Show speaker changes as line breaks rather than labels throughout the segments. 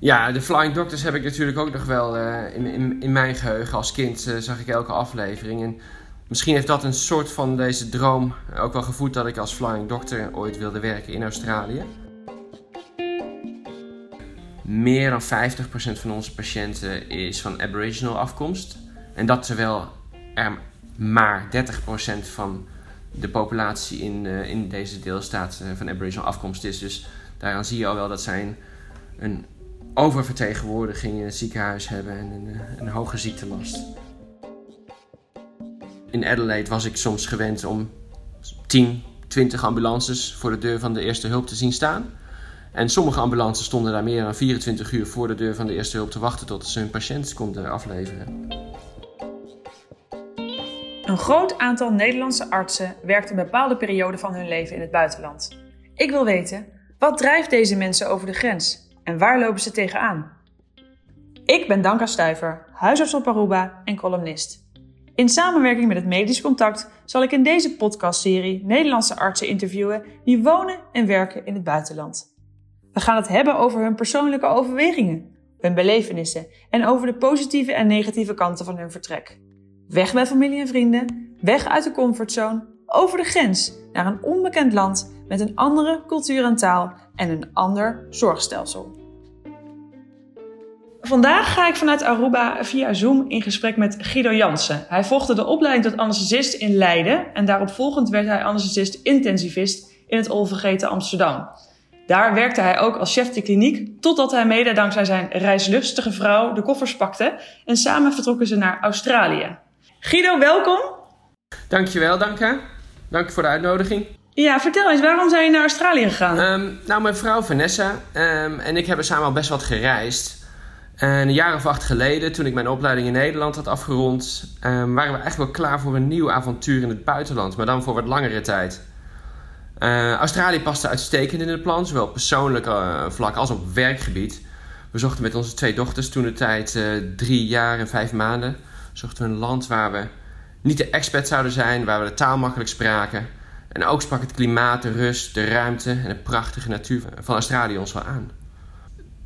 Ja, de Flying Doctors heb ik natuurlijk ook nog wel uh, in, in, in, mijn geheugen. Als kind uh, zag ik elke aflevering. En misschien heeft dat een soort van deze droom ook wel gevoed dat ik als Flying Doctor ooit wilde werken in Australië. Meer dan 50% van onze patiënten is van Aboriginal afkomst. En dat terwijl er maar 30% van de populatie in, uh, in deze deelstaat van Aboriginal afkomst is. Dus daaraan zie je al wel dat zij een oververtegenwoordiging in het ziekenhuis hebben en een, eh, een hoge ziektelast. In Adelaide was ik soms gewend om 10, 20 ambulances voor de deur van de eerste hulp te zien staan. En sommige ambulances stonden daar meer dan 24 uur voor de deur van de eerste hulp te wachten tot ze hun patiënt konden afleveren.
Een groot aantal Nederlandse artsen werkt een bepaalde periode van hun leven in het buitenland. Ik wil weten, wat drijft deze mensen over de grens? En waar lopen ze tegenaan? Ik ben Danka Stuiver, huisarts op Aruba en columnist. In samenwerking met het Medisch Contact zal ik in deze podcastserie Nederlandse artsen interviewen die wonen en werken in het buitenland. We gaan het hebben over hun persoonlijke overwegingen, hun belevenissen en over de positieve en negatieve kanten van hun vertrek. Weg bij familie en vrienden, weg uit de comfortzone, over de grens naar een onbekend land met een andere cultuur en taal en een ander zorgstelsel. Vandaag ga ik vanuit Aruba via Zoom in gesprek met Guido Jansen. Hij volgde de opleiding tot anesthesist in Leiden en daarop volgend werd hij anesthesist-intensivist in het onvergeten Amsterdam. Daar werkte hij ook als chef de kliniek, totdat hij mede dankzij zijn reislustige vrouw de koffers pakte en samen vertrokken ze naar Australië. Guido, welkom.
Dankjewel, Danka. Dank je voor de uitnodiging.
Ja, vertel eens, waarom zijn je naar Australië gegaan?
Um, nou, mijn vrouw Vanessa um, en ik hebben samen al best wat gereisd. En een jaar of acht geleden, toen ik mijn opleiding in Nederland had afgerond, um, waren we eigenlijk wel klaar voor een nieuw avontuur in het buitenland, maar dan voor wat langere tijd. Uh, Australië paste uitstekend in het plan, zowel op persoonlijk uh, vlak als op werkgebied. We zochten met onze twee dochters toen de tijd uh, drie jaar en vijf maanden. Zochten we een land waar we niet de expert zouden zijn, waar we de taal makkelijk spraken. En ook sprak het klimaat, de rust, de ruimte en de prachtige natuur van Australië ons wel aan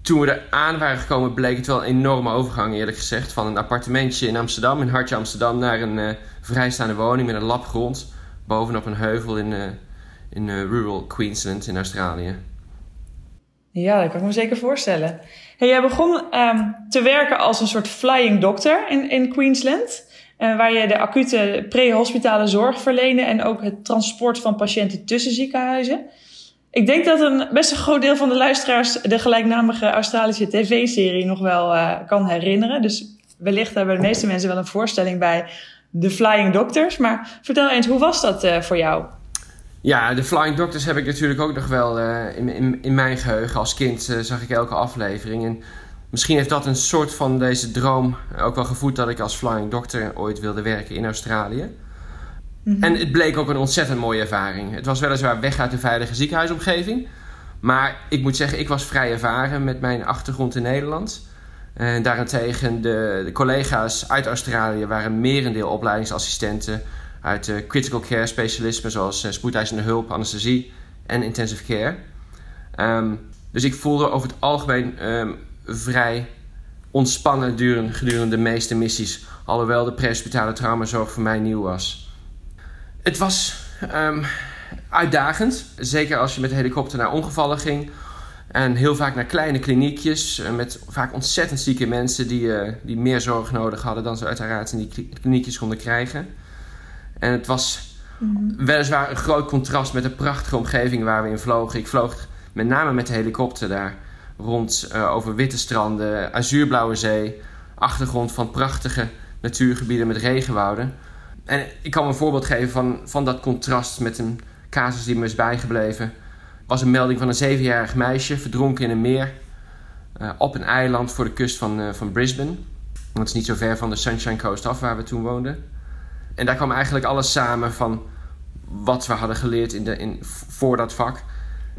toen we er aan waren gekomen, bleek het wel een enorme overgang, eerlijk gezegd. Van een appartementje in Amsterdam, in Hartje Amsterdam, naar een uh, vrijstaande woning met een lap grond. Bovenop een heuvel in, uh, in uh, rural Queensland in Australië.
Ja, dat kan ik me zeker voorstellen. Jij begon um, te werken als een soort flying doctor in, in Queensland. waar je de acute pre-hospitale zorg verleende en ook het transport van patiënten tussen ziekenhuizen. Ik denk dat een best een groot deel van de luisteraars de gelijknamige Australische tv-serie nog wel uh, kan herinneren. Dus wellicht hebben de meeste mensen wel een voorstelling bij de Flying Doctors. Maar vertel eens, hoe was dat uh, voor jou?
Ja, de Flying Doctors heb ik natuurlijk ook nog wel uh, in, in, in, mijn geheugen. Als kind zag ik elke aflevering. En misschien heeft dat een soort van deze droom ook wel gevoed dat ik als Flying Doctor ooit wilde werken in Australië. Mhm. En het bleek ook een ontzettend mooie ervaring. Het was weliswaar weg uit de veilige ziekenhuisomgeving. Maar ik moet zeggen, ik was vrij ervaren met mijn achtergrond in Nederland. En daarentegen, de, de collega's uit Australië waren merendeel opleidingsassistenten uit de critical care specialismen zoals uh, spoedeisende hulp, anesthesie en intensive care. Um, dus ik voelde over het algemeen um, vrij ontspannen gedurende de meeste missies. Alhoewel de prehospitale traumazorg voor mij nieuw was. Het was um, uitdagend. Zeker als je met de helikopter naar ongevallen ging. En heel vaak naar kleine kliniekjes. Eh, met vaak ontzettend zieke mensen die, die meer zorg nodig hadden dan ze uiteraard in die kliniekjes konden krijgen. En het was mm-hmm. weliswaar een groot contrast met de prachtige omgeving waar we in vlogen. Ik vloog met name met de helikopter daar rond uh, over witte stranden, azuurblauwe zee. Achtergrond van prachtige natuurgebieden met regenwouden. En ik kan een voorbeeld geven van, van dat contrast met een casus die me is bijgebleven. was een melding van een zevenjarig meisje verdronken in een meer uh, op een eiland voor de kust van, uh, van Brisbane. Dat is niet zo ver van de Sunshine Coast af waar we toen woonden. En daar kwam eigenlijk alles samen van wat we hadden geleerd in de, in, voor dat vak.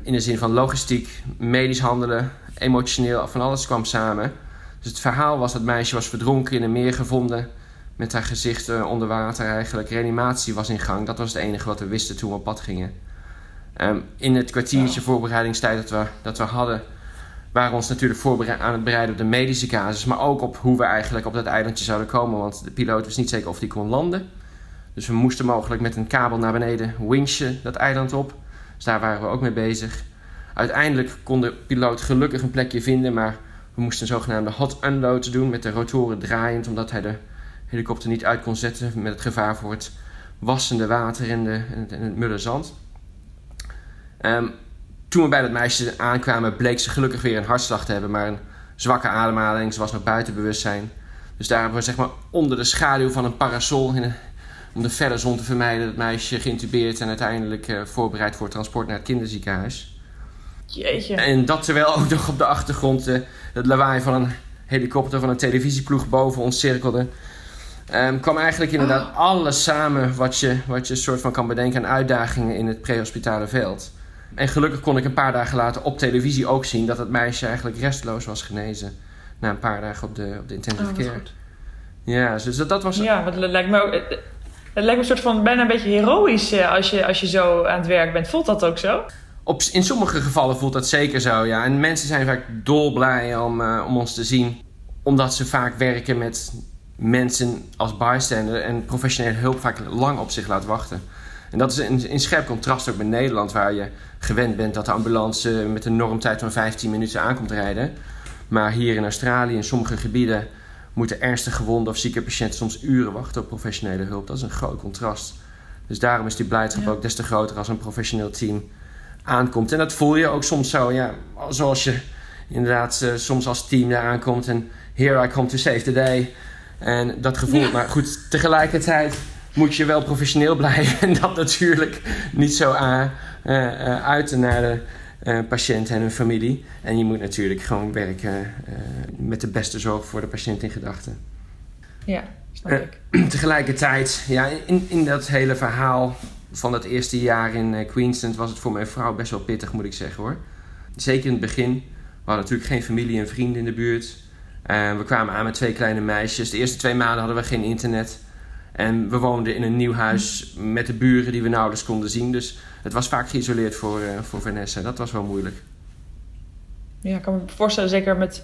In de zin van logistiek, medisch handelen, emotioneel, van alles kwam samen. Dus het verhaal was dat meisje was verdronken in een meer gevonden met haar gezicht onder water eigenlijk. Reanimatie was in gang. Dat was het enige wat we wisten toen we op pad gingen. Ehm, in het kwartiertje voorbereidingstijd dat we, dat we hadden, waren we ons natuurlijk voorbereid aan het bereiden op de medische casus, maar ook op hoe we eigenlijk op dat eilandje zouden komen, want de piloot was niet zeker of die kon landen. Dus we moesten mogelijk met een kabel naar beneden winchen dat eiland op. Dus daar waren we ook mee bezig. Uiteindelijk kon de piloot gelukkig een plekje vinden, maar we moesten een zogenaamde hot unload doen met de rotoren draaiend, omdat hij de helikopter niet uit kon zetten met het gevaar voor het wassende water en, de, en het, mulle zand. Um, toen we bij dat meisje aankwamen, bleek ze gelukkig weer een hartslag te hebben, maar een zwakke ademhaling. Ze was nog buiten bewustzijn. Dus daar hebben we zeg maar onder de schaduw van een parasol, in een, om de felle zon te vermijden, het meisje geïntubeerd en uiteindelijk uh, voorbereid voor transport naar het kinderziekenhuis.
Jeetje.
En dat terwijl ook nog op de achtergrond uh, het lawaai van een helikopter van een televisieploeg boven ons cirkelde. Um, kwam eigenlijk inderdaad oh. alles samen wat je, wat je soort van kan bedenken aan uitdagingen in het prehospitale veld. En gelukkig kon ik een paar dagen later op televisie ook zien dat het meisje eigenlijk restloos was genezen. Na een paar dagen op de, op de intensive oh, care. Ja, dus dat, dat was.
Ja, want het lijkt me ook. Het, lijkt me een soort van bijna een beetje heroïsch eh, als je, als je zo aan het werk bent. Voelt dat ook zo?
Op, in sommige gevallen voelt dat zeker zo, ja. En mensen zijn vaak dolblij om, uh, om ons te zien. Omdat ze vaak werken met mensen als bystander en professionele hulp vaak lang op zich laat wachten. En dat is in, in scherp contrast ook met Nederland, waar je gewend bent dat de ambulance met een normtijd van 15 minuten aankomt rijden. Maar hier in Australië, in sommige gebieden, moeten ernstig gewonde of zieke patiënten soms uren wachten op professionele hulp. Dat is een groot contrast. Dus daarom is die blijdschap ook des te groter als een professioneel team aankomt. En dat voel je ook soms zo, ja, zoals je inderdaad uh, soms als team daar aankomt en here I come to save the day. En dat gevoel, maar goed, tegelijkertijd moet je wel professioneel blijven en dat natuurlijk niet zo uh, uh, uiten naar de uh, patiënt en hun familie. En je moet natuurlijk gewoon werken met de beste zorg voor de patiënt in gedachten.
Ja, snap ik.
tegelijkertijd, ja, in, in dat hele verhaal van dat eerste jaar in Queensland was het voor mijn vrouw best wel pittig, moet ik zeggen hoor. Zeker in het begin. We hadden natuurlijk geen familie en vrienden in de buurt. we kwamen aan met twee kleine meisjes. De eerste twee maanden hadden we geen internet. En we woonden in een nieuw huis met de buren die we nauwelijks konden zien. Dus het was vaak geïsoleerd voor, uh, voor Vanessa. Dat was wel moeilijk.
Ja, ik kan me voorstellen, zeker met...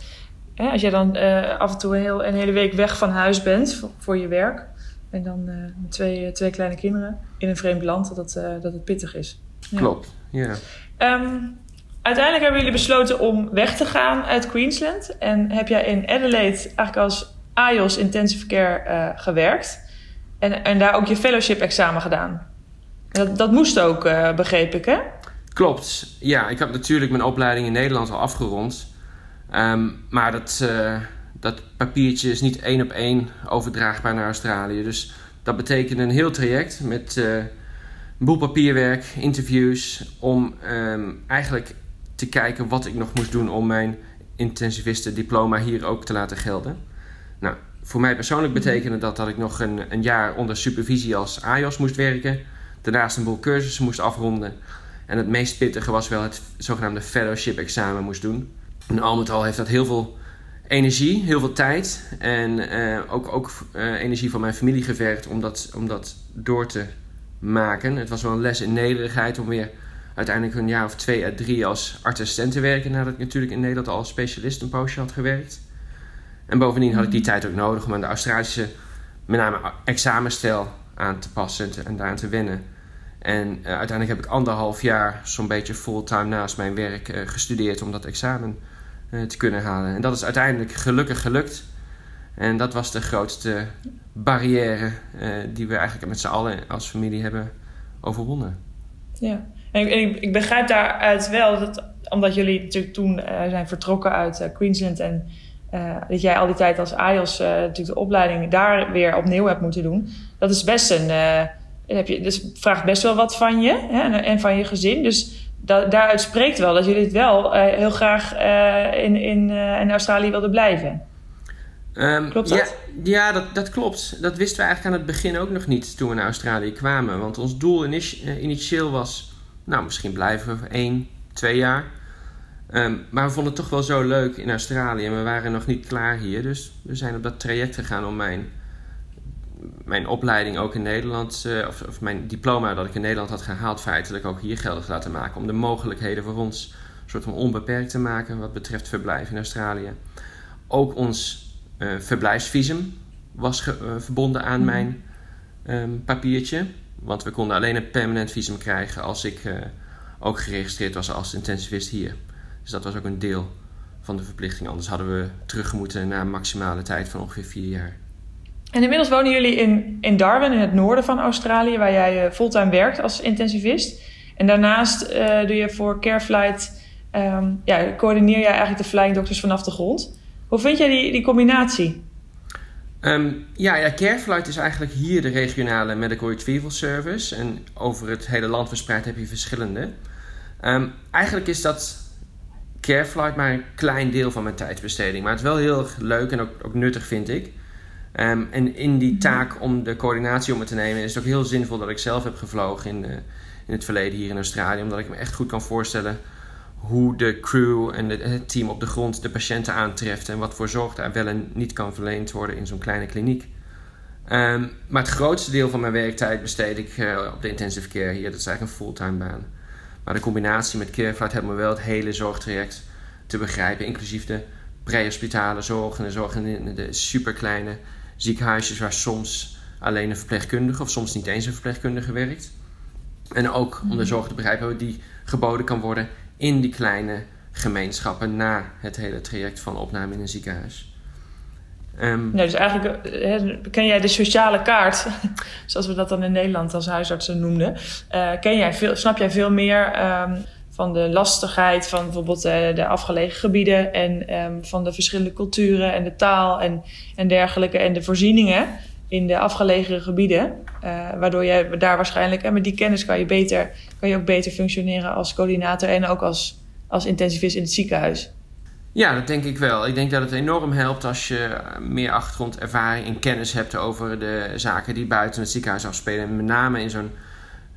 Hè, als jij dan uh, af en toe een, heel, een hele week weg van huis bent voor, voor je werk... en dan uh, met twee, twee kleine kinderen in een vreemd land, dat, het, dat het pittig is.
Ja. Klopt, ja.
Um, uiteindelijk hebben jullie besloten om weg te gaan uit Queensland. En heb jij in Adelaide eigenlijk als AIOS Intensive Care gewerkt... En, en daar ook je fellowship-examen gedaan. Dat, dat moest ook, uh, begreep ik, hè?
Klopt. Ja, ik heb natuurlijk mijn opleiding in Nederland al afgerond. Um, maar dat, uh, dat papiertje is niet één op één overdraagbaar naar Australië. Dus dat betekent een heel traject met uh, een boel papierwerk, interviews... om um, eigenlijk te kijken wat ik nog moest doen om mijn intensivisten diploma hier ook te laten gelden. Nou, voor mij persoonlijk betekende dat dat ik nog een, een jaar onder supervisie als AJOS moest werken. Daarnaast een boel cursussen moest afronden. En het meest pittige was wel het zogenaamde fellowship examen moest doen. En al met al heeft dat heel veel energie, heel veel tijd. En uh, ook, ook uh, energie van mijn familie gevergd om dat, om dat door te maken. Het was wel een les in nederigheid om weer uiteindelijk een jaar of twee à drie als artsassistent te werken. Nadat ik natuurlijk in Nederland al als specialist een poosje had gewerkt. En bovendien had ik die tijd ook nodig om aan de Australische, met name examenstijl aan te passen en, daaraan te wennen. En uh, uiteindelijk heb ik anderhalf jaar zo'n beetje fulltime naast mijn werk uh, gestudeerd om dat examen uh, te kunnen halen. En dat is uiteindelijk gelukkig gelukt. En dat was de grootste barrière die we eigenlijk met z'n allen als familie hebben overwonnen.
Ja, en ik, ik begrijp daaruit wel dat omdat jullie natuurlijk toen zijn vertrokken uit Queensland en uh, dat jij al die tijd als AIOS uh, natuurlijk de opleiding daar weer opnieuw hebt moeten doen. Dat is best een. Uh, heb je, dus vraagt best wel wat van je hè, en, van je gezin. Dus da daaruit spreekt wel dat jullie het wel heel graag in, in, in Australië wilden blijven.
Um, klopt dat? Ja, ja dat, dat klopt. Dat wisten we eigenlijk aan het begin ook nog niet toen we naar Australië kwamen. Want ons doel initieel was, nou misschien blijven we één, twee jaar. Um, maar we vonden het toch wel zo leuk in Australië en we waren nog niet klaar hier. Dus we zijn op dat traject gegaan om mijn, mijn opleiding ook in Nederland, uh, of, of, mijn diploma dat ik in Nederland had gehaald, feitelijk ook hier geldig laten maken. Om de mogelijkheden voor ons een soort van onbeperkt te maken wat betreft verblijf in Australië. Ook ons uh, verblijfsvisum was uh, verbonden aan mhm. mijn um, papiertje. Want we konden alleen een permanent visum krijgen als ik ook geregistreerd was als intensivist hier. Dus dat was ook een deel van de verplichting. Anders hadden we terug moeten naar een maximale tijd van ongeveer vier jaar.
En inmiddels wonen jullie in, in Darwin, in het noorden van Australië, waar jij uh, fulltime werkt als intensivist. En daarnaast uh, doe je voor Careflight, um, ja, coördineer jij eigenlijk de flying doctors vanaf de grond. Hoe vind jij die, die combinatie?
Um, ja, ja, Careflight is eigenlijk hier de regionale medical retrieval service. En over het hele land verspreid heb je verschillende. Um, eigenlijk is dat Careflight maar een klein deel van mijn tijdsbesteding. Maar het is wel heel erg leuk en ook, ook nuttig, vind ik. Um, en in die taak om de coördinatie om het te nemen is het ook heel zinvol dat ik zelf heb gevlogen in, uh, in het verleden hier in Australië. Omdat ik me echt goed kan voorstellen hoe de crew en het team op de grond de patiënten aantreft. En wat voor zorg daar wel en niet kan verleend worden in zo'n kleine kliniek. Um, maar het grootste deel van mijn werktijd besteed ik uh, op de intensive care hier. Dat is eigenlijk een fulltime baan. Maar de combinatie met Careflight helpt me wel het hele zorgtraject te begrijpen. Inclusief de pre-hospitale zorg en de zorg in de superkleine ziekenhuisjes waar soms alleen een verpleegkundige of soms niet eens een verpleegkundige werkt. En ook om de mhm. zorg te begrijpen die geboden kan worden in die kleine gemeenschappen na het hele traject van opname in een ziekenhuis.
Um, dus eigenlijk eh, ken jij de sociale kaart, zoals we dat dan in Nederland als huisartsen noemden. Uh, ken jij veel, snap jij veel meer um, van de lastigheid van bijvoorbeeld uh, de afgelegen gebieden en um, van de verschillende culturen en de taal en, en dergelijke en de voorzieningen in de afgelegen gebieden. waardoor je daar waarschijnlijk, en met die kennis kan je, beter, kan je ook beter functioneren als coördinator en ook als, als intensivist in het ziekenhuis.
Ja, dat denk ik wel. Ik denk dat het enorm helpt als je meer achtergrondervaring en kennis hebt over de zaken die buiten het ziekenhuis afspelen. En met name in zo'n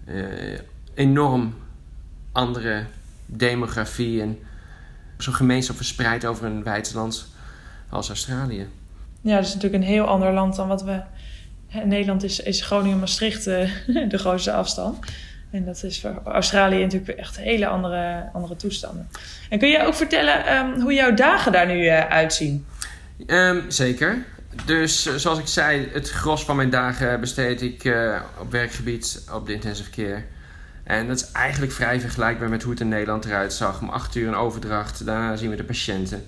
uh, enorm andere demografie en zo'n gemeenschap verspreid over een wijd land als Australië.
Ja, dat is natuurlijk een heel ander land dan wat we. Nederland is, is Groningen-Maastricht uh, de grootste afstand. En dat is voor Australië natuurlijk echt hele andere, andere toestanden. En kun je ook vertellen um, hoe jouw dagen daar nu uh, uitzien?
Um, zeker. Dus uh, zoals ik zei, het gros van mijn dagen besteed ik uh, op werkgebied op de intensive care. En dat is eigenlijk vrij vergelijkbaar met hoe het in Nederland eruit zag. Om acht uur een overdracht, daarna zien we de patiënten.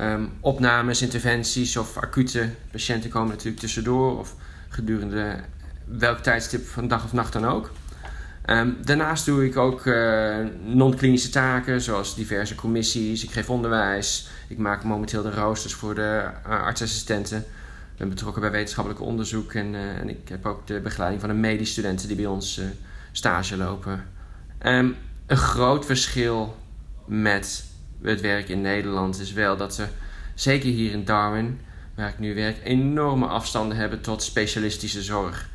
Um, opnames, interventies of acute patiënten komen natuurlijk tussendoor. Of gedurende welk tijdstip van dag of nacht dan ook. Um, daarnaast doe ik ook uh, non-klinische taken, zoals diverse commissies. Ik geef onderwijs. Ik maak momenteel de roosters voor de uh, artsassistenten. Ik ben betrokken bij wetenschappelijk onderzoek. En, uh, en, ik heb ook de begeleiding van de medisch studenten die bij ons stage lopen. Um, een groot verschil met het werk in Nederland is wel dat ze, zeker hier in Darwin, waar ik nu werk, enorme afstanden hebben tot specialistische zorg.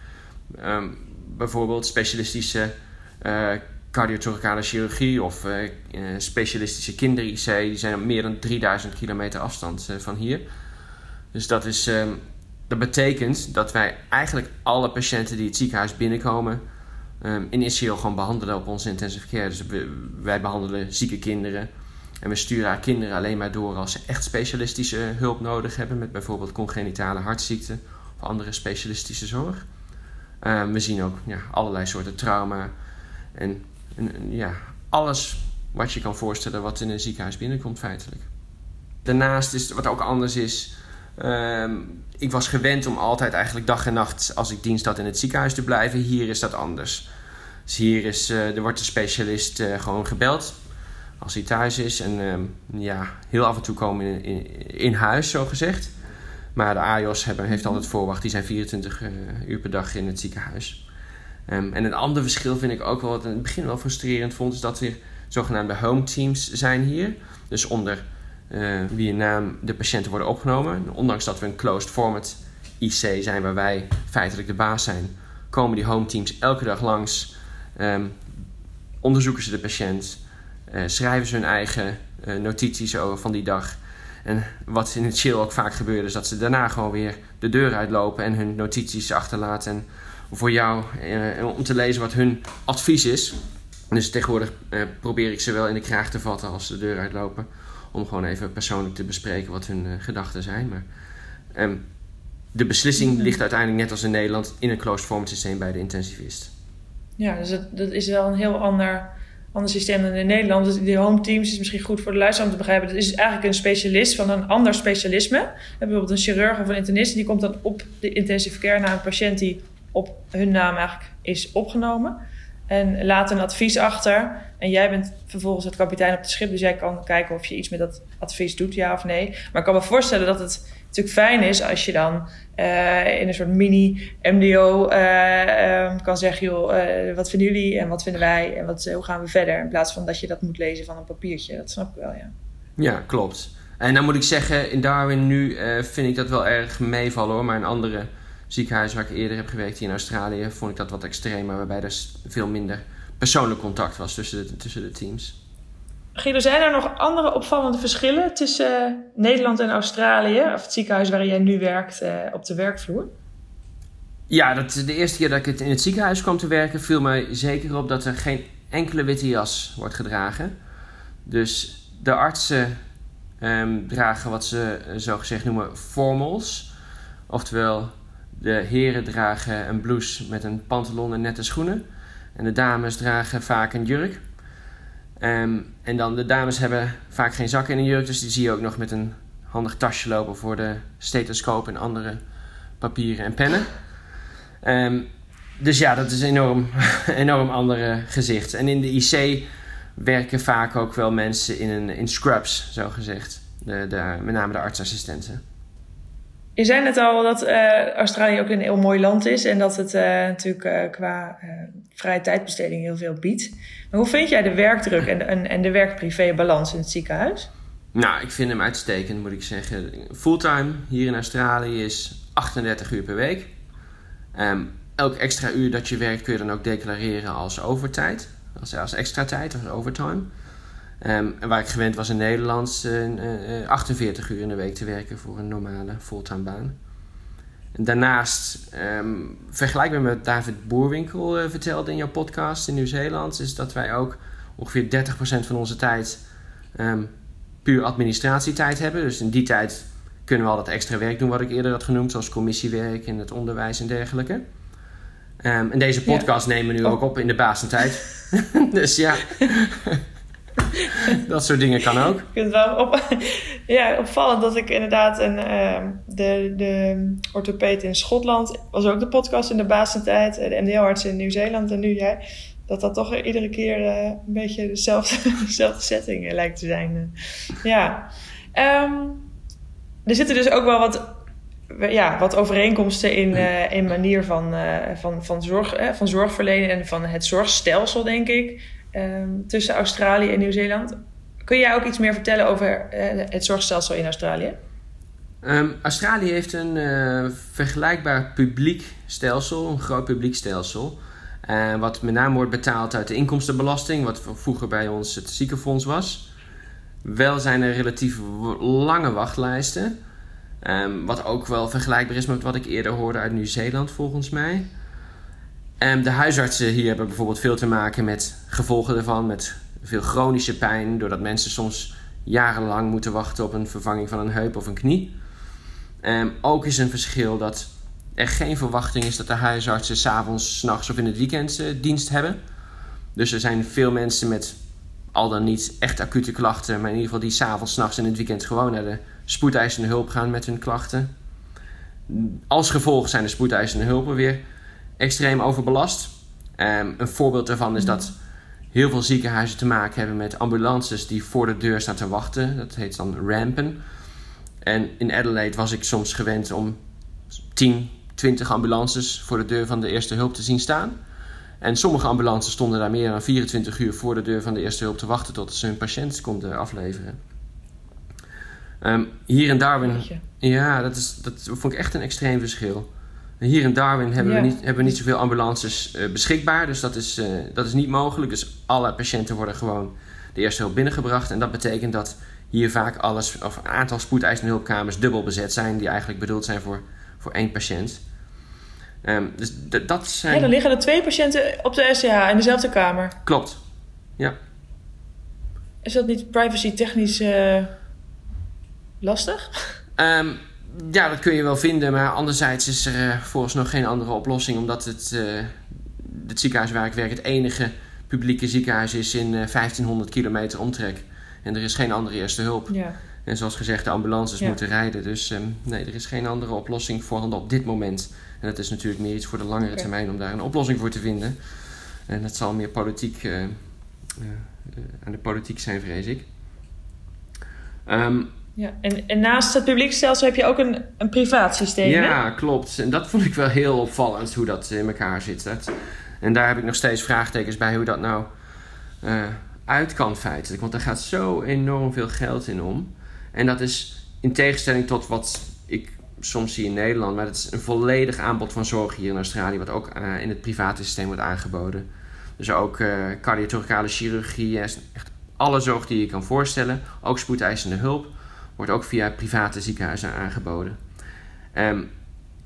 Um, bijvoorbeeld specialistische uh, cardiothoracale chirurgie of uh, specialistische kinder-IC. Die zijn op meer dan 3000 kilometer afstand van hier. Dus dat, is, ehm, dat betekent dat wij eigenlijk alle patiënten die het ziekenhuis binnenkomen... Um, initieel gewoon behandelen op onze intensive care. Dus wij behandelen zieke kinderen. En we sturen haar kinderen alleen maar door als ze echt specialistische hulp nodig hebben. Met bijvoorbeeld congenitale hartziekten of andere specialistische zorg. Uh, we zien ook ja, allerlei soorten trauma. En, en, ja, alles wat je kan voorstellen wat in een ziekenhuis binnenkomt feitelijk. Daarnaast is wat ook anders is... Uh, ik was gewend om altijd eigenlijk dag en nacht als ik dienst had in het ziekenhuis te blijven. Hier is dat anders. Dus hier is, uh, er wordt de specialist uh, gewoon gebeld als hij thuis is. En ehm, ja, heel af en toe komen in, in, in huis, zo gezegd. Maar de AJOS hebben, heeft altijd voorwacht. Die zijn 24 uh, eh, uur per dag in het ziekenhuis. Um, en een ander verschil vind ik ook wel, wat in het begin wel frustrerend vond, is dat er zogenaamde home teams zijn hier. Dus onder uh, wie naam de patiënten worden opgenomen. Ondanks dat we een closed format IC zijn waar wij feitelijk de baas zijn, komen die home teams elke dag langs. Um, onderzoeken ze de patiënt, uh, schrijven ze hun eigen notities over van die dag En wat in het chill ook vaak gebeurt, is dat ze daarna gewoon weer de deur uitlopen en hun notities achterlaten. voor jou eh, om te lezen wat hun advies is. Dus tegenwoordig eh, probeer ik ze wel in de kraag te vatten als ze de deur uitlopen. Om gewoon even persoonlijk te bespreken wat hun eh, gedachten zijn. Maar ehm, de beslissing ligt uiteindelijk net als in Nederland in een closed form systeem bij de intensivist.
Ja, dus dat is wel een heel ander ander systeem dan in Nederland. Dus die home teams is misschien goed voor de luisteraar om te begrijpen. Dat is eigenlijk een specialist van een ander specialisme. Bijvoorbeeld een chirurg of een internist. Die komt dan op de intensive care naar een patiënt die op hun naam eigenlijk is opgenomen. En laat een advies achter. En jij bent vervolgens het kapitein op het schip. Dus jij kan kijken of je iets met dat advies doet, ja of nee. Maar ik kan me voorstellen dat het natuurlijk fijn is als je dan uh, in een soort mini-MDO eh, um, kan zeggen: joh, uh, wat vinden jullie en wat vinden wij en wat, hoe gaan we verder? In plaats van dat je dat moet lezen van een papiertje. Dat snap ik wel, ja.
Ja, klopt. En dan moet ik zeggen, in Darwin nu vind ik dat wel erg meevallen hoor. Maar in andere ziekenhuizen waar ik eerder heb gewerkt hier in Australië, vond ik dat wat extremer, waarbij er veel minder persoonlijk contact was tussen de, tussen de teams.
Guido, zijn er nog andere opvallende verschillen tussen eh, Nederland en Australië, of het ziekenhuis waar jij nu werkt, uh, op de werkvloer?
Ja, dat, de eerste keer dat ik in het ziekenhuis kwam te werken, viel mij zeker op dat er geen enkele witte jas wordt gedragen. Dus de artsen um, dragen wat ze uh, zogezegd noemen formals. Oftewel, de heren dragen een blouse met een pantalon en nette schoenen. En de dames dragen vaak een jurk. Um, en dan de dames hebben vaak geen zakken in een jurk, dus die zie je ook nog met een handig tasje lopen voor de stethoscoop en andere papieren en pennen. Um, dus ja, dat is een enorm, enorm andere gezicht. En in de IC werken vaak ook wel mensen in, een, in scrubs, zo gezegd. De, de, met name de artsassistenten.
Je zei net al dat uh, Australië ook een heel mooi land is en dat het uh, natuurlijk uh, qua vrije tijdbesteding heel veel biedt. Maar hoe vind jij de werkdruk en, en, en de werk-privé-balans in het ziekenhuis?
Nou, ik vind hem uitstekend, moet ik zeggen. Fulltime hier in Australië is 38 uur per week. Um, elk extra uur dat je werkt kun je dan ook declareren als overtijd. Als, als extra tijd, als overtime. Um, en waar ik gewend was in Nederland uh, uh, 48 uur in de week te werken voor een normale fulltime baan. En daarnaast, um, vergelijkbaar met David Boerwinkel uh, vertelde in jouw podcast in Nieuw-Zeeland, is dat wij ook ongeveer 30% van onze tijd um, puur administratietijd hebben. Dus in die tijd kunnen we al dat extra werk doen wat ik eerder had genoemd, zoals commissiewerk in het onderwijs en dergelijke. Um, en deze podcast ja. nemen we nu oh. ook op in de basentijd. dus ja. dat soort dingen kan ook. Ik
vind het wel op, ja, opvallend dat ik inderdaad een, uh, de, de orthopeet in Schotland was ook de podcast in de basentijd, de MDL-arts in Nieuw-Zeeland en nu jij. Dat dat toch iedere keer uh, een beetje dezelfde, dezelfde setting lijkt te zijn. ja. Um, er zitten dus ook wel wat ja, wat overeenkomsten in, uh, in manier van, uh, van, van, zorg, van zorgverlenen en van het zorgstelsel, denk ik. Um, tussen Australië en Nieuw-Zeeland. Kun jij ook iets meer vertellen over uh, het zorgstelsel in Australië?
Um, Australië heeft een uh, vergelijkbaar publiek stelsel, een groot publiek stelsel. Uh, wat met name wordt betaald uit de inkomstenbelasting, wat vroeger bij ons het ziekenfonds was. Wel zijn er relatief lange wachtlijsten. Um, wat ook wel vergelijkbaar is met wat ik eerder hoorde uit Nieuw-Zeeland, volgens mij. En de huisartsen hier hebben bijvoorbeeld veel te maken met gevolgen ervan, met veel chronische pijn, doordat mensen soms jarenlang moeten wachten op een vervanging van een heup of een knie. Um, ook is een verschil dat er geen verwachting is dat de huisartsen s'avonds, s'nachts of in het weekend uh, dienst hebben. Dus er zijn veel mensen met al dan niet echt acute klachten, maar in ieder geval die s'avonds, s'nachts en in het weekend gewoon naar de spoedeisende hulp gaan met hun klachten. Als gevolg zijn de spoedeisende hulpen weer extreem overbelast. Um, een voorbeeld daarvan is dat heel veel ziekenhuizen te maken hebben met ambulances die voor de deur staan te wachten. Dat heet dan rampen. En in Adelaide was ik soms gewend om 10, 20 ambulances voor de deur van de eerste hulp te zien staan. En sommige ambulances stonden daar meer dan 24 uur voor de deur van de eerste hulp te wachten tot ze hun patiënt konden afleveren. Um, hier in Darwin, ja, dat, is, dat vond ik echt een extreem verschil. Hier in Darwin hebben, we, niet, hebben we niet zoveel ambulances uh, beschikbaar, dus dat is, uh, dat is niet mogelijk. Dus alle patiënten worden gewoon de eerste hulp binnengebracht. En dat betekent dat hier vaak alles, of een aantal spoedeisende hulpkamers dubbel bezet zijn, die eigenlijk bedoeld zijn voor, voor één patiënt. Ehm, dus dat zijn...
Ja, dan liggen er twee patiënten op de SCH in dezelfde kamer.
Klopt, ja.
Is dat niet privacy technisch uh, lastig?
Um, ja, dat kun je wel vinden, maar anderzijds is er uh, volgens nog geen andere oplossing, omdat het, uh, het ziekenhuis waar ik werk het enige publieke ziekenhuis is in 1500 kilometer omtrek. En er is geen andere eerste hulp.
Ja.
En zoals gezegd, de ambulances moeten rijden. Dus um, nee, er is geen andere oplossing voorhanden op dit moment. En dat is natuurlijk meer iets voor de langere termijn om daar een oplossing voor te vinden. En dat zal meer politiek, uh, uh, aan de politiek zijn, vrees ik.
Um, ja, en, en naast het publiekstelsel heb je ook een, een privaat systeem.
Ja,
hè?
klopt. En dat vond ik wel heel opvallend hoe dat in elkaar zit. Dat, en daar heb ik nog steeds vraagtekens bij hoe dat nou uh, uit kan feitelijk. Want er gaat zo enorm veel geld in om. En dat is in tegenstelling tot wat ik soms zie in Nederland, maar het is een volledig aanbod van zorg hier in Australië, wat ook uh, in het private systeem wordt aangeboden. Dus ook uh, cardiothoracale chirurgie, echt alle zorg die je kan voorstellen, ook spoedeisende hulp, wordt ook via private ziekenhuizen aangeboden. Um,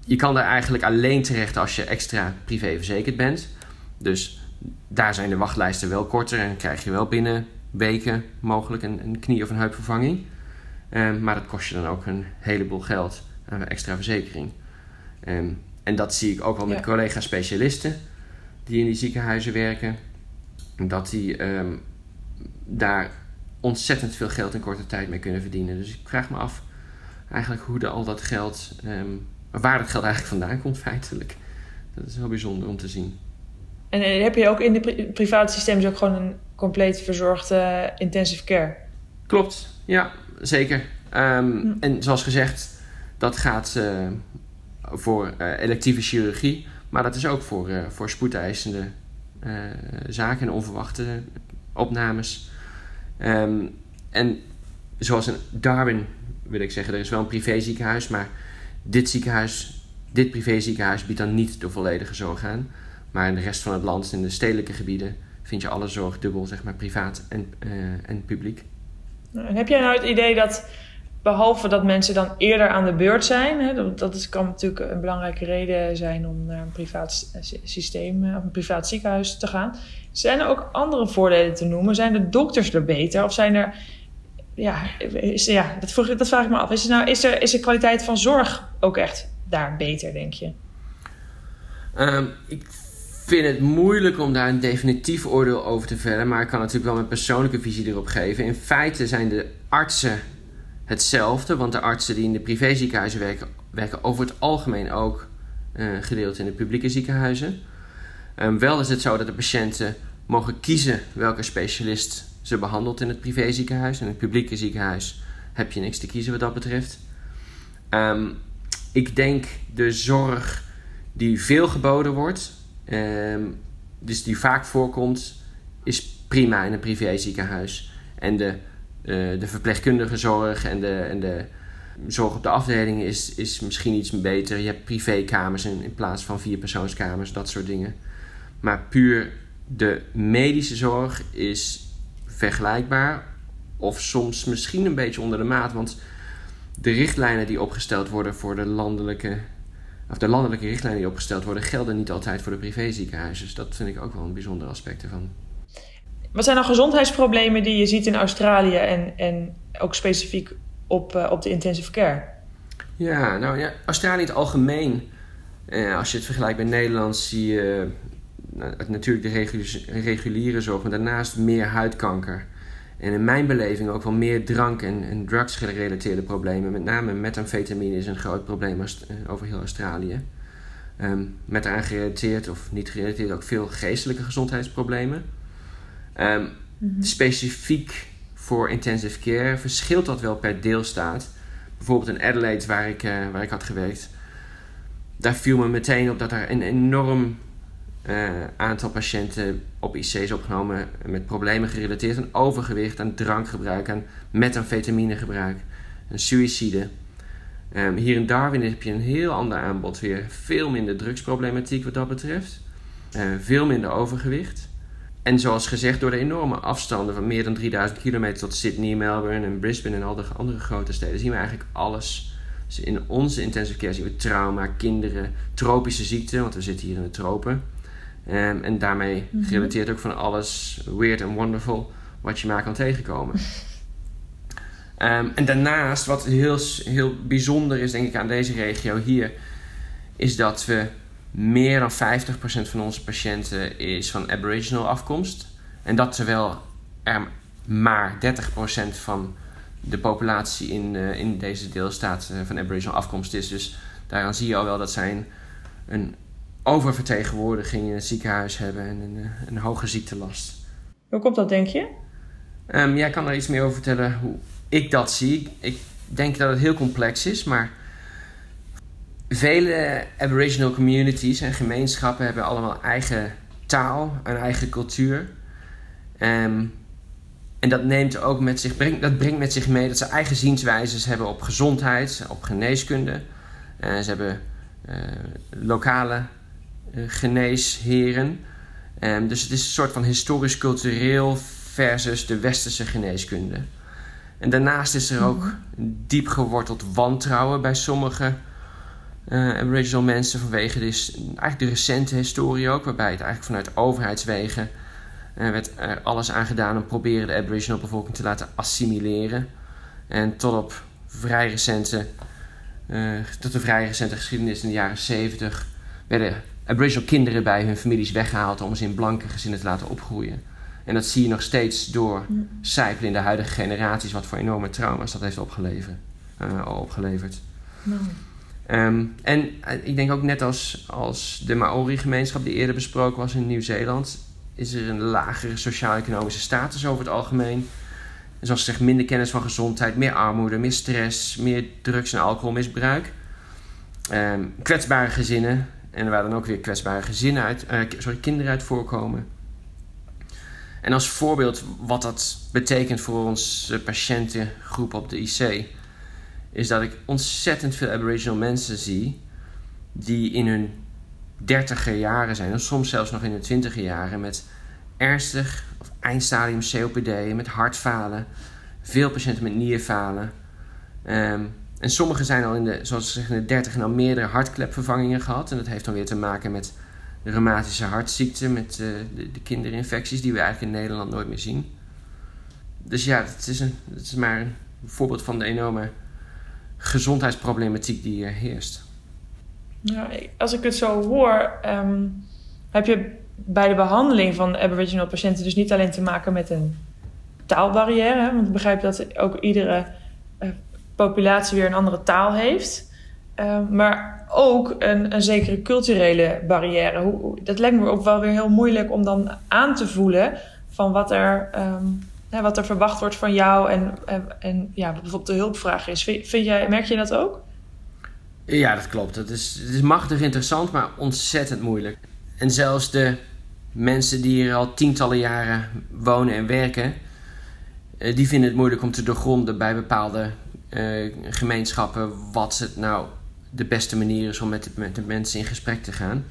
je kan daar eigenlijk alleen terecht als je extra privé verzekerd bent. Dus daar zijn de wachtlijsten wel korter en krijg je wel binnen weken mogelijk een, een knie- of een heupvervanging. Um, maar dat kost je dan ook een heleboel geld aan extra verzekering. Um, en dat zie ik ook wel met ja. collega-specialisten die in die ziekenhuizen werken. Dat die daar ontzettend veel geld in korte tijd mee kunnen verdienen. Dus ik vraag me af eigenlijk hoe de, al dat geld, waar dat geld eigenlijk vandaan komt feitelijk. Dat is heel bijzonder om te zien.
En heb je ook in de pri private systemen ook gewoon een compleet verzorgde intensive care?
Klopt, ja, zeker. Um, hm. En zoals gezegd, dat gaat uh, voor uh, electieve chirurgie, maar dat is ook voor, uh, voor spoedeisende zaken en onverwachte opnames. Um, en zoals in Darwin wil ik zeggen, er is wel een privéziekenhuis, maar dit ziekenhuis, dit privéziekenhuis biedt dan niet de volledige zorg aan. Maar in de rest van het land, in de stedelijke gebieden, vind je alle zorg dubbel, zeg maar, privaat en, uh, en publiek.
Heb jij nou het idee dat, behalve dat mensen dan eerder aan de beurt zijn, hè, dat, dat is, kan natuurlijk een belangrijke reden zijn om naar een privaat systeem of een privaat ziekenhuis te gaan, zijn er ook andere voordelen te noemen? Zijn de dokters er beter of zijn er ja, is, ja dat, dat vraag ik me af. Is, nou, is, er, is de kwaliteit van zorg ook echt daar beter, denk je?
Um, ik vind het moeilijk om daar een definitief oordeel over te vellen, maar ik kan natuurlijk wel mijn persoonlijke visie erop geven. In feite zijn de artsen hetzelfde, want de artsen die in de privéziekenhuizen werken, werken over het algemeen ook uh, gedeeld in de publieke ziekenhuizen. Um, wel is het zo dat de patiënten mogen kiezen welke specialist ze behandelt in het privéziekenhuis. In het publieke ziekenhuis heb je niks te kiezen wat dat betreft. Um, ik denk de zorg die veel geboden wordt, um, dus die vaak voorkomt, is prima in een privéziekenhuis. En de, de verpleegkundige zorg en de, en de zorg op de afdelingen is, is misschien iets beter. Je hebt privékamers in, in plaats van vierpersoonskamers, dat soort dingen. Maar puur de medische zorg is vergelijkbaar of soms misschien een beetje onder de maat. Want de richtlijnen die opgesteld worden voor de landelijke, of de landelijke richtlijnen die opgesteld worden, gelden niet altijd voor de privéziekenhuizen. Dus dat vind ik ook wel een bijzonder aspect ervan.
Wat zijn dan gezondheidsproblemen die je ziet in Australië en, en ook specifiek op, uh, op de intensive care?
Ja, nou ja, Australië in het algemeen, eh, als je het vergelijkt met Nederland, zie je natuurlijk de reguliere zorg, maar daarnaast meer huidkanker. En in mijn beleving ook wel meer drank- en, en drugs-gerelateerde problemen. Met name metamfetamine is een groot probleem eh, over heel Australië. Um, met eraan gerelateerd of niet gerelateerd ook veel geestelijke gezondheidsproblemen. Um. Specifiek voor intensive care verschilt dat wel per deelstaat. Bijvoorbeeld in Adelaide, waar ik, uh, waar ik had gewerkt, daar viel me meteen op dat er een enorm uh, aantal patiënten op IC's opgenomen met problemen gerelateerd aan overgewicht, aan drankgebruik, aan methamfetaminegebruik, aan suïcide. Um, hier in Darwin heb je een heel ander aanbod weer. Veel minder drugsproblematiek wat dat betreft. Uh, veel minder overgewicht. En zoals gezegd, door de enorme afstanden van meer dan 3000 kilometer tot Sydney, Melbourne en Brisbane en al de andere grote steden, zien we eigenlijk alles. Dus in onze intensive care zien we trauma, kinderen, tropische ziekten, want we zitten hier in de tropen. Um, en daarmee mhm. gerelateerd ook van alles weird en wonderful wat je maar kan tegenkomen. Um, en daarnaast, wat heel, heel bijzonder is, denk ik, aan deze regio hier, is dat we meer dan 50% van onze patiënten is van Aboriginal afkomst. En dat terwijl er maar 30% van de populatie in, uh, in deze deelstaat uh, van Aboriginal afkomst is. Dus daaraan zie je al wel dat zij een, oververtegenwoordiging in het ziekenhuis hebben en een, eh, een hoge ziektelast.
Hoe komt dat, denk je?
Um, jij kan er iets meer over vertellen hoe ik dat zie. Ik denk dat het heel complex is, maar vele Aboriginal communities en gemeenschappen hebben allemaal eigen taal en eigen cultuur. Um, en dat, neemt ook met zich, brengt, dat brengt met zich mee dat ze eigen zienswijzes hebben op gezondheid, op geneeskunde. Uh, ze hebben uh, lokale uh, geneesheren. Um, dus het is een soort van historisch-cultureel versus de westerse geneeskunde. En daarnaast is er ook mhm. diep geworteld wantrouwen bij sommige uh, Aboriginal mensen vanwege dus eigenlijk de recente historie ook, waarbij het eigenlijk vanuit overheidswegen uh, werd er alles aan gedaan om proberen de Aboriginal bevolking te laten assimileren. En tot op vrij recente, uh, tot de vrij recente geschiedenis in de jaren 70 werden Aboriginal kinderen bij hun families weggehaald om ze in blanke gezinnen te laten opgroeien. En dat zie je nog steeds door sijpelen in de huidige generaties, wat voor enorme trauma's dat heeft opgeleverd. Opgeleverd. Um, en eh, ik denk ook net als, als de Maori-gemeenschap die eerder besproken was in Nieuw-Zeeland, is er een lagere sociaal-economische status over het algemeen. En zoals gezegd, minder kennis van gezondheid, meer armoede, meer stress, meer drugs- en alcoholmisbruik. Um, kwetsbare gezinnen, en waar dan ook weer kwetsbare gezinnen uit, uh, sorry, kinderen uit voorkomen. En als voorbeeld wat dat betekent voor onze patiëntengroep op de IC, is dat ik ontzettend veel Aboriginal mensen zie die in hun dertiger jaren zijn, en soms zelfs nog in hun twintiger jaren, met ernstig of eindstadium COPD, met hartfalen, veel patiënten met nierfalen. Um, en sommigen zijn al in de, zoals ze zeggen, in de dertig en al meerdere hartklepvervangingen gehad. En dat heeft dan weer te maken met de rheumatische hartziekte, met uh, de, de, kinderinfecties die we eigenlijk in Nederland nooit meer zien. Dus ja, het is, een, het is maar een voorbeeld van de enorme gezondheidsproblematiek die hier heerst.
Als ik het zo hoor, um, heb je bij de behandeling van Aboriginal patiënten dus niet alleen te maken met een taalbarrière. Want ik begrijp dat ook iedere uh, populatie weer een andere taal heeft. Uh, maar ook een, een zekere culturele barrière. Hoe, dat lijkt me ook wel weer heel moeilijk om dan aan te voelen van wat er, um, wat er verwacht wordt van jou en, en, ja, bijvoorbeeld de hulpvraag is. Vind, jij, merk je dat ook?
Ja, dat klopt. Het is, het is machtig interessant, maar ontzettend moeilijk. En zelfs de mensen die hier al tientallen jaren wonen en werken, eh, die vinden het moeilijk om te doorgronden bij bepaalde uh, gemeenschappen wat het nou de beste manier is om met de, met de mensen in gesprek te gaan.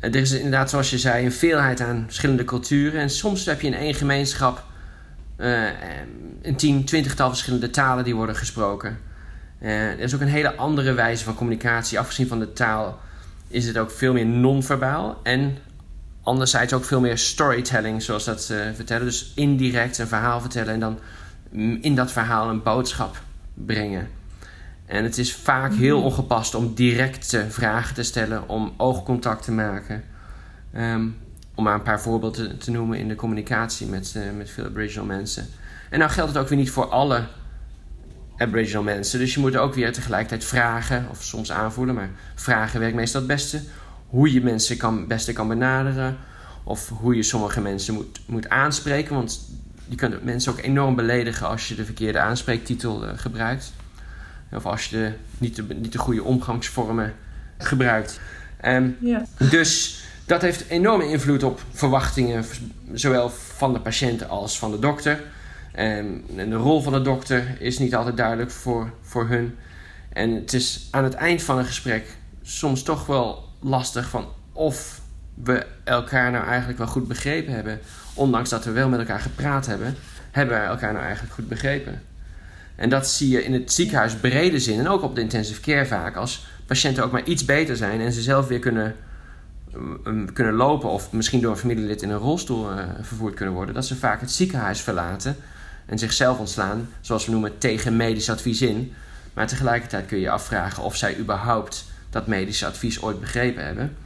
Uh, er is inderdaad, zoals je zei, een veelheid aan verschillende culturen. En soms heb je in één gemeenschap een tien, twintigtal verschillende talen die worden gesproken. er is ook een hele andere wijze van communicatie. Afgezien van de taal is het ook veel meer non-verbaal. En anderzijds ook veel meer storytelling, zoals dat ze vertellen. Dus indirect een verhaal vertellen en dan in dat verhaal een boodschap brengen. En het is vaak heel mhm. ongepast om directe vragen te stellen, om oogcontact te maken. Um, om maar een paar voorbeelden te, noemen in de communicatie met, uh, met veel Aboriginal mensen. En nou geldt het ook weer niet voor alle Aboriginal mensen. Dus je moet ook weer tegelijkertijd vragen, of soms aanvoelen, maar vragen werkt meestal het beste. Hoe je mensen kan, beste kan benaderen. Of hoe je sommige mensen moet, moet aanspreken. Want je kunt mensen ook enorm beledigen als je de verkeerde aanspreektitel uh, gebruikt. Of als je de, niet, de, niet de goede omgangsvormen gebruikt. Um, ja. Dus dat heeft enorme invloed op verwachtingen, zowel van de patiënten als van de dokter. Um, en de rol van de dokter is niet altijd duidelijk voor, voor hun. En het is aan het eind van een gesprek soms toch wel lastig van of we elkaar nou eigenlijk wel goed begrepen hebben. Ondanks dat we wel met elkaar gepraat hebben, hebben we elkaar nou eigenlijk goed begrepen. En dat zie je in het ziekenhuis brede zin en ook op de intensive care vaak. Als patiënten ook maar iets beter zijn en ze zelf weer kunnen, kunnen lopen of misschien door een familielid in een rolstoel uh, vervoerd kunnen worden, dat ze vaak het ziekenhuis verlaten en zichzelf ontslaan, zoals we noemen, tegen medisch advies in. Maar tegelijkertijd kun je je afvragen of zij überhaupt dat medische advies ooit begrepen hebben.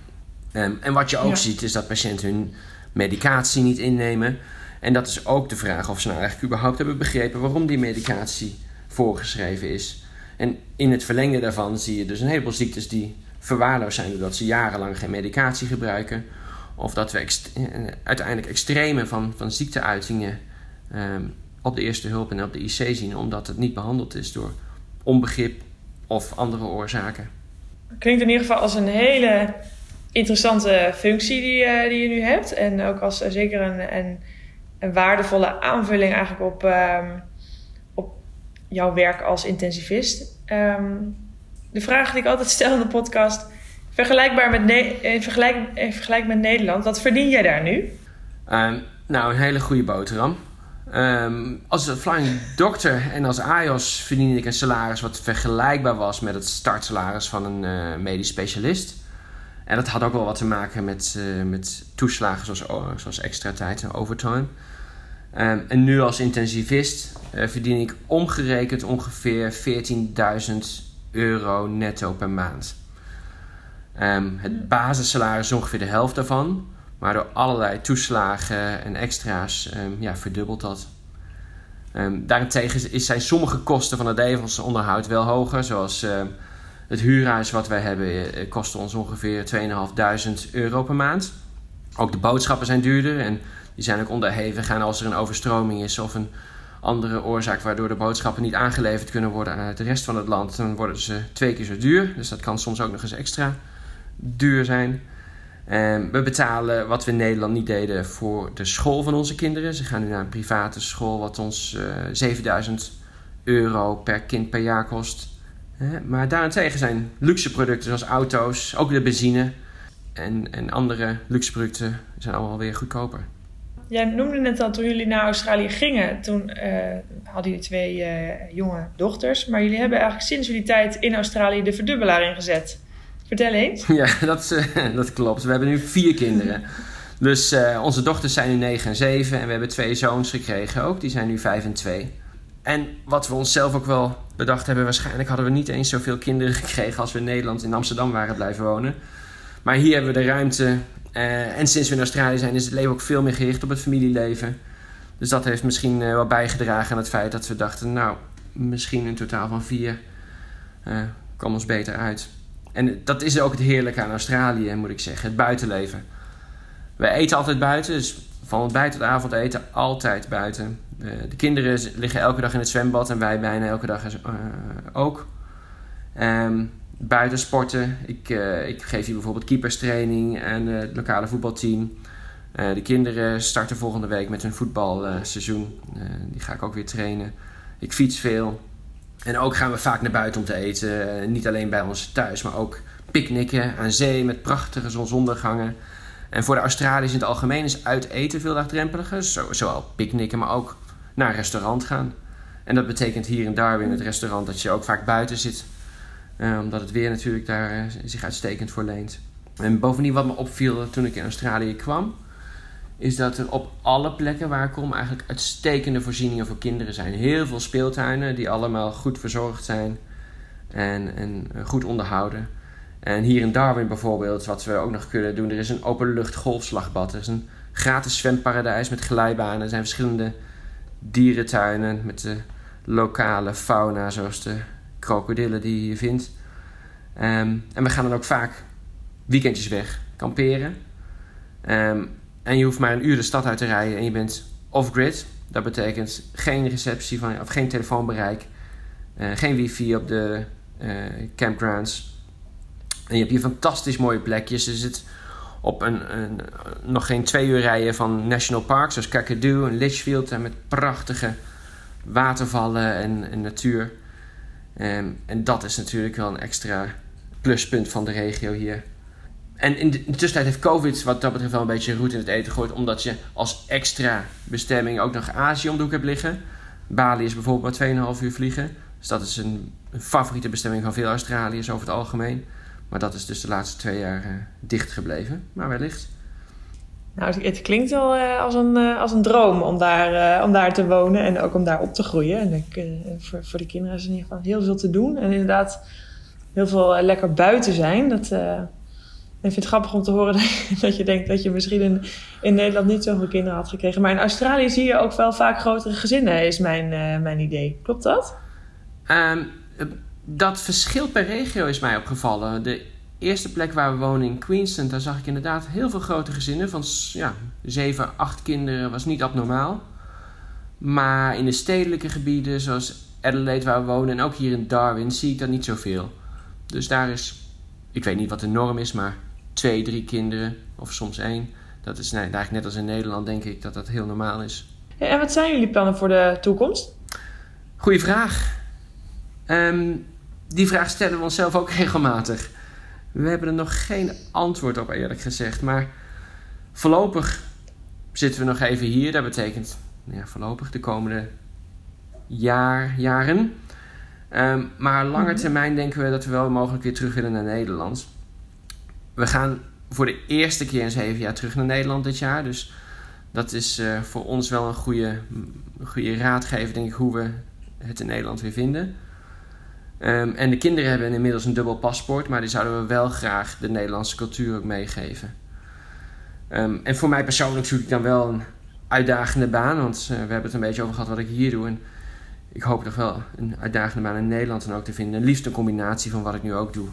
Um, en wat je ook ja. ziet is dat patiënten hun medicatie niet innemen. En dat is ook de vraag of ze nou eigenlijk überhaupt hebben begrepen waarom die medicatie voorgeschreven is. En in het verlengde daarvan zie je dus een heleboel ziektes die verwaarloosd zijn doordat ze jarenlang geen medicatie gebruiken. Of dat we ext uiteindelijk extreme van, van ziekteuitingen um, op de eerste hulp en op de IC zien, omdat het niet behandeld is door onbegrip of andere oorzaken.
Klinkt in ieder geval als een hele interessante functie die, uh, die je nu hebt. En ook als zeker een, een, een, waardevolle aanvulling eigenlijk op, um, op jouw werk als intensivist. Um, de vraag die ik altijd stel in de podcast, vergelijkbaar met in, vergelijk, in vergelijk met Nederland, wat verdien jij daar nu?
Um, nou, een hele goede boterham. Um, als flying doctor en als AIOS verdiende ik een salaris wat vergelijkbaar was met het startsalaris van een uh, medisch specialist. En dat had ook wel wat te maken met, uh, met toeslagen zoals, oh, zoals extra tijd en overtime. Um, en nu als intensivist uh, verdien ik omgerekend ongeveer 14.000 euro netto per maand. Um, het basissalaris is ongeveer de helft daarvan. Maar door allerlei toeslagen en extra's um, ja, verdubbelt dat. Um, daarentegen zijn sommige kosten van het levensonderhoud onderhoud wel hoger. Zoals het huurhuis wat wij hebben eh, kost ons ongeveer 2.500 euro per maand. Ook de boodschappen zijn duurder en die zijn ook onderhevig aan als er een overstroming is of een andere oorzaak waardoor de boodschappen niet aangeleverd kunnen worden aan de rest van het land. Dan worden ze twee keer zo duur. Dus dat kan soms ook nog eens extra duur zijn. Um, we betalen wat we in Nederland niet deden voor de school van onze kinderen. Ze gaan nu naar een private school wat ons uh, 7000 euro per kind per jaar kost. Maar daarentegen zijn luxe producten zoals auto's, ook de benzine en, en andere luxe producten zijn allemaal weer goedkoper.
Jij noemde net al toen jullie naar Australië gingen, toen uh, hadden jullie twee uh, jonge dochters. Maar jullie hebben eigenlijk sinds jullie tijd in Australië de verdubbelaar ingezet. Vertel eens.
Ja, dat, uh, dat klopt. We hebben nu vier kinderen. Dus onze dochters zijn nu 9 en 7 en we hebben twee zoons gekregen ook. Die zijn nu 5 en 2. En wat we onszelf ook wel bedacht hebben, waarschijnlijk hadden we niet eens zoveel kinderen gekregen als we in Nederland in Amsterdam waren blijven wonen. Maar hier hebben we de ruimte. Uh, en sinds we in Australië zijn, is het leven ook veel meer gericht op het familieleven. Dus dat heeft misschien uh, wel bijgedragen aan het feit dat we dachten, nou, misschien een totaal van vier uh, ons beter uit. En dat is ook het heerlijke aan Australië, moet ik zeggen. Het buitenleven. We eten altijd buiten, dus van ontbijt tot avondeten altijd buiten. De kinderen liggen elke dag in het zwembad en wij bijna elke dag ook. Um, buiten sporten. Ik, uh, ik geef hier bijvoorbeeld keeperstraining en het lokale voetbalteam. de kinderen starten volgende week met hun voetbalseizoen. die ga ik ook weer trainen. Ik fiets veel. En ook gaan we vaak naar buiten om te eten. Niet alleen bij ons thuis, maar ook picknicken aan zee met prachtige zonsondergangen. En voor de Australiërs in het algemeen is uit eten veel laagdrempeliger. Zo, zowel picknicken, maar ook naar een restaurant gaan. En dat betekent hier in Darwin, het restaurant, dat je ook vaak buiten zit. Uh, omdat het weer natuurlijk daar uh, zich uitstekend voor leent. En bovendien wat me opviel toen ik in Australië kwam is dat er op alle plekken waar ik kom eigenlijk uitstekende voorzieningen voor kinderen zijn. Heel veel speeltuinen die allemaal goed verzorgd zijn en, en goed onderhouden. En hier in Darwin bijvoorbeeld, wat we ook nog kunnen doen, er is een openlucht golfslagbad. Er is een gratis zwemparadijs met glijbanen. Er zijn verschillende dierentuinen met de lokale fauna, zoals de krokodillen die je vindt. Um, en we gaan dan ook vaak weekendjes weg kamperen. Um, en je hoeft maar een uur de stad uit te rijden en je bent off-grid. Dat betekent geen receptie van, of geen telefoonbereik, uh, geen wifi op de uh, campgrounds. En je hebt hier fantastisch mooie plekjes. Je zit op een, een, nog geen twee uur rijden van national parks zoals Kakadu en Litchfield. Met prachtige watervallen en, en natuur. Um, en dat is natuurlijk wel een extra pluspunt van de regio hier. en in de, tussentijd heeft COVID wat dat betreft wel een beetje roet in het eten gegooid. Omdat je als extra bestemming ook nog Azië om de hoek hebt liggen. Bali is bijvoorbeeld maar 2,5 uur vliegen. Dus dat is een, een, favoriete bestemming van veel Australiërs over het algemeen. Maar dat is dus de laatste twee jaar uh, dicht gebleven. Maar wellicht.
Nou, het klinkt wel uh, als, een, uh, als een droom om daar, om daar te wonen en ook om daar op te groeien. En ik, voor, voor de kinderen is in ieder geval heel veel te doen. En inderdaad heel veel lekker buiten zijn. Dat, ik vind het grappig om te horen dat je, denkt dat je misschien in, in Nederland niet zoveel kinderen had gekregen. Maar in Australië zie je ook wel vaak grotere gezinnen, is mijn, mijn idee. Klopt dat?
Um, dat verschilt per regio is mij opgevallen. De eerste plek waar we wonen in Queensland, daar zag ik inderdaad heel veel grote gezinnen. Van ja, 7, 8 kinderen was niet abnormaal. Maar in de stedelijke gebieden, zoals Adelaide waar we wonen en ook hier in Darwin, zie ik dat niet zoveel. Dus daar is, ik weet niet wat de norm is, maar twee, drie kinderen of soms één. Dat is nee, eigenlijk net als in Nederland, denk ik, dat dat heel normaal is.
En wat zijn jullie plannen voor de toekomst?
Goeie vraag. Um, die vraag stellen we onszelf ook regelmatig. We hebben er nog geen antwoord op, eerlijk gezegd. Maar voorlopig zitten we nog even hier. Dat betekent ja, voorlopig de komende jaar, jaren. Um, maar langer mhm. termijn denken we dat we wel mogelijk weer terug willen naar Nederland we gaan voor de eerste keer in zeven jaar terug naar Nederland dit jaar. Dus dat is uh, voor ons wel een goede, goede raadgever, denk ik, hoe we het in Nederland weer vinden. Um, en de kinderen hebben inmiddels een dubbel paspoort, maar die zouden we wel graag de Nederlandse cultuur ook meegeven. Um, en voor mij persoonlijk zoek ik dan wel een uitdagende baan, want uh, we hebben het een beetje over gehad wat ik hier doe. En ik hoop toch wel een uitdagende baan in Nederland dan ook te vinden. Liefst een combinatie van wat ik nu ook doe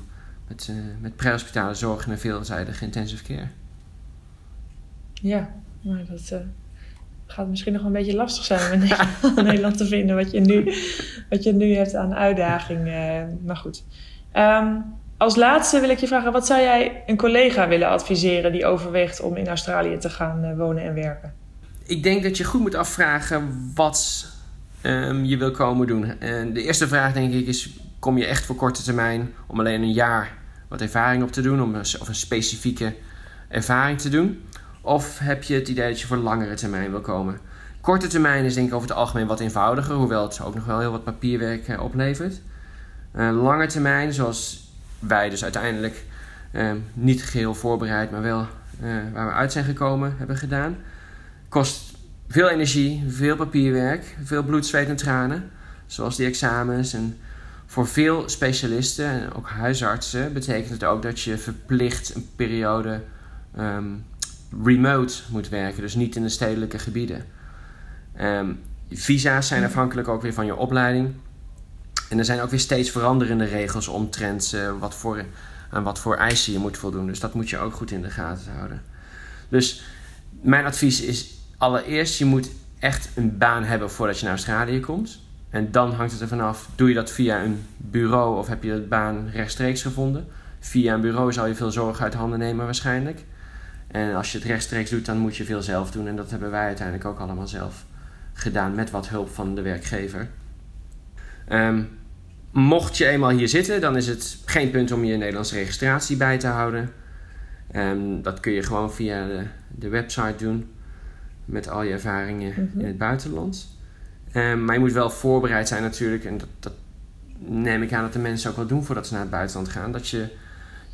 met, uh, met prehospitale zorg en veelzijdige intensive care.
Ja, maar dat uh, gaat misschien nog een beetje lastig zijn om in Nederland te vinden wat je nu, wat je nu hebt aan uitdaging. Uh, maar goed. Um, als laatste wil ik je vragen, wat zou jij een collega willen adviseren die overweegt om in Australië te gaan wonen en werken?
Ik denk dat je goed moet afvragen wat um, je wil komen doen. En de eerste vraag denk ik is, kom je echt voor korte termijn om alleen een jaar wat ervaring op te doen, om een, of een specifieke ervaring te doen? Of heb je het idee dat je voor langere termijn wil komen? Korte termijn is denk ik over het algemeen wat eenvoudiger, hoewel het ook nog wel heel wat papierwerk uh, oplevert. Uh, lange termijn, zoals wij dus uiteindelijk uh, niet geheel voorbereid, maar wel waar we uit zijn gekomen hebben gedaan, kost veel energie, veel papierwerk, veel bloed, zweet en tranen. Zoals die examens en voor veel specialisten en ook huisartsen betekent het ook dat je verplicht een periode um, remote moet werken, dus niet in de stedelijke gebieden. Um, visa's zijn afhankelijk ook weer van je opleiding. En er zijn ook weer steeds veranderende regels omtrent uh, wat voor, aan wat voor eisen je moet voldoen. Dus dat moet je ook goed in de gaten houden. Dus mijn advies is allereerst, je moet echt een baan hebben voordat je naar Australië komt. En dan hangt het er vanaf, doe je dat via een bureau of heb je de baan rechtstreeks gevonden? Via een bureau zal je veel zorg uit handen nemen waarschijnlijk. En als je het rechtstreeks doet, dan moet je veel zelf doen. En dat hebben wij uiteindelijk ook allemaal zelf gedaan met wat hulp van de werkgever. Um, mocht je eenmaal hier zitten, dan is het geen punt om je Nederlandse registratie bij te houden. Um, dat kun je gewoon via de, de website doen met al je ervaringen mm -hmm. in het buitenland. Um, maar je moet wel voorbereid zijn natuurlijk. En dat, dat, neem ik aan dat de mensen ook wel doen voordat ze naar het buitenland gaan. Dat je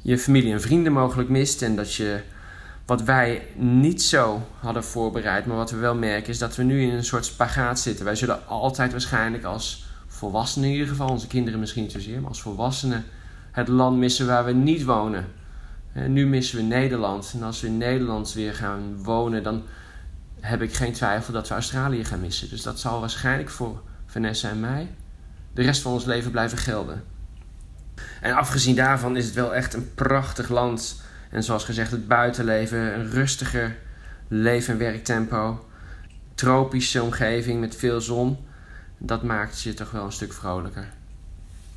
je familie en vrienden mogelijk mist. En dat je wat wij niet zo hadden voorbereid, maar wat we wel merken, is dat we nu in een soort spagaat zitten. Wij zullen altijd waarschijnlijk als volwassenen in ieder geval, onze kinderen misschien niet zozeer, maar als volwassenen het land missen waar we niet wonen. En nu missen we Nederland. En als we in Nederland weer gaan wonen, dan heb ik geen twijfel dat we Australië gaan missen. Dus dat zal waarschijnlijk voor Vanessa en mij de rest van ons leven blijven gelden. En afgezien daarvan is het wel echt een prachtig land. En zoals gezegd, het buitenleven, een rustiger leven- en werktempo. Tropische omgeving met veel zon. Dat maakt je toch wel een stuk vrolijker.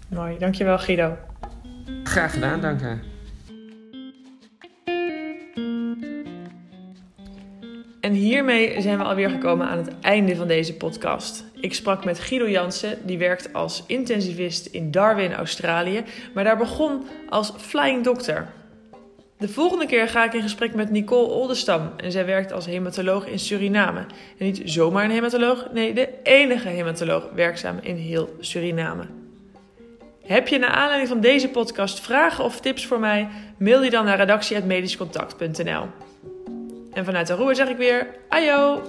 Mooi, dankjewel Guido.
Graag gedaan, dank je.
En hiermee zijn we alweer gekomen aan het einde van deze podcast. Ik sprak met Guido Jansen, die werkt als intensivist in Darwin, Australië, maar daar begon als flying doctor. De volgende keer ga ik in gesprek met Nicole Oldestam en zij werkt als hematoloog in Suriname. En niet zomaar een hematoloog, nee, de enige hematoloog werkzaam in heel Suriname. Heb je naar aanleiding van deze podcast vragen of tips voor mij? Mail die dan naar redactie.medischcontact.nl En vanuit de roer zeg ik weer, ajo!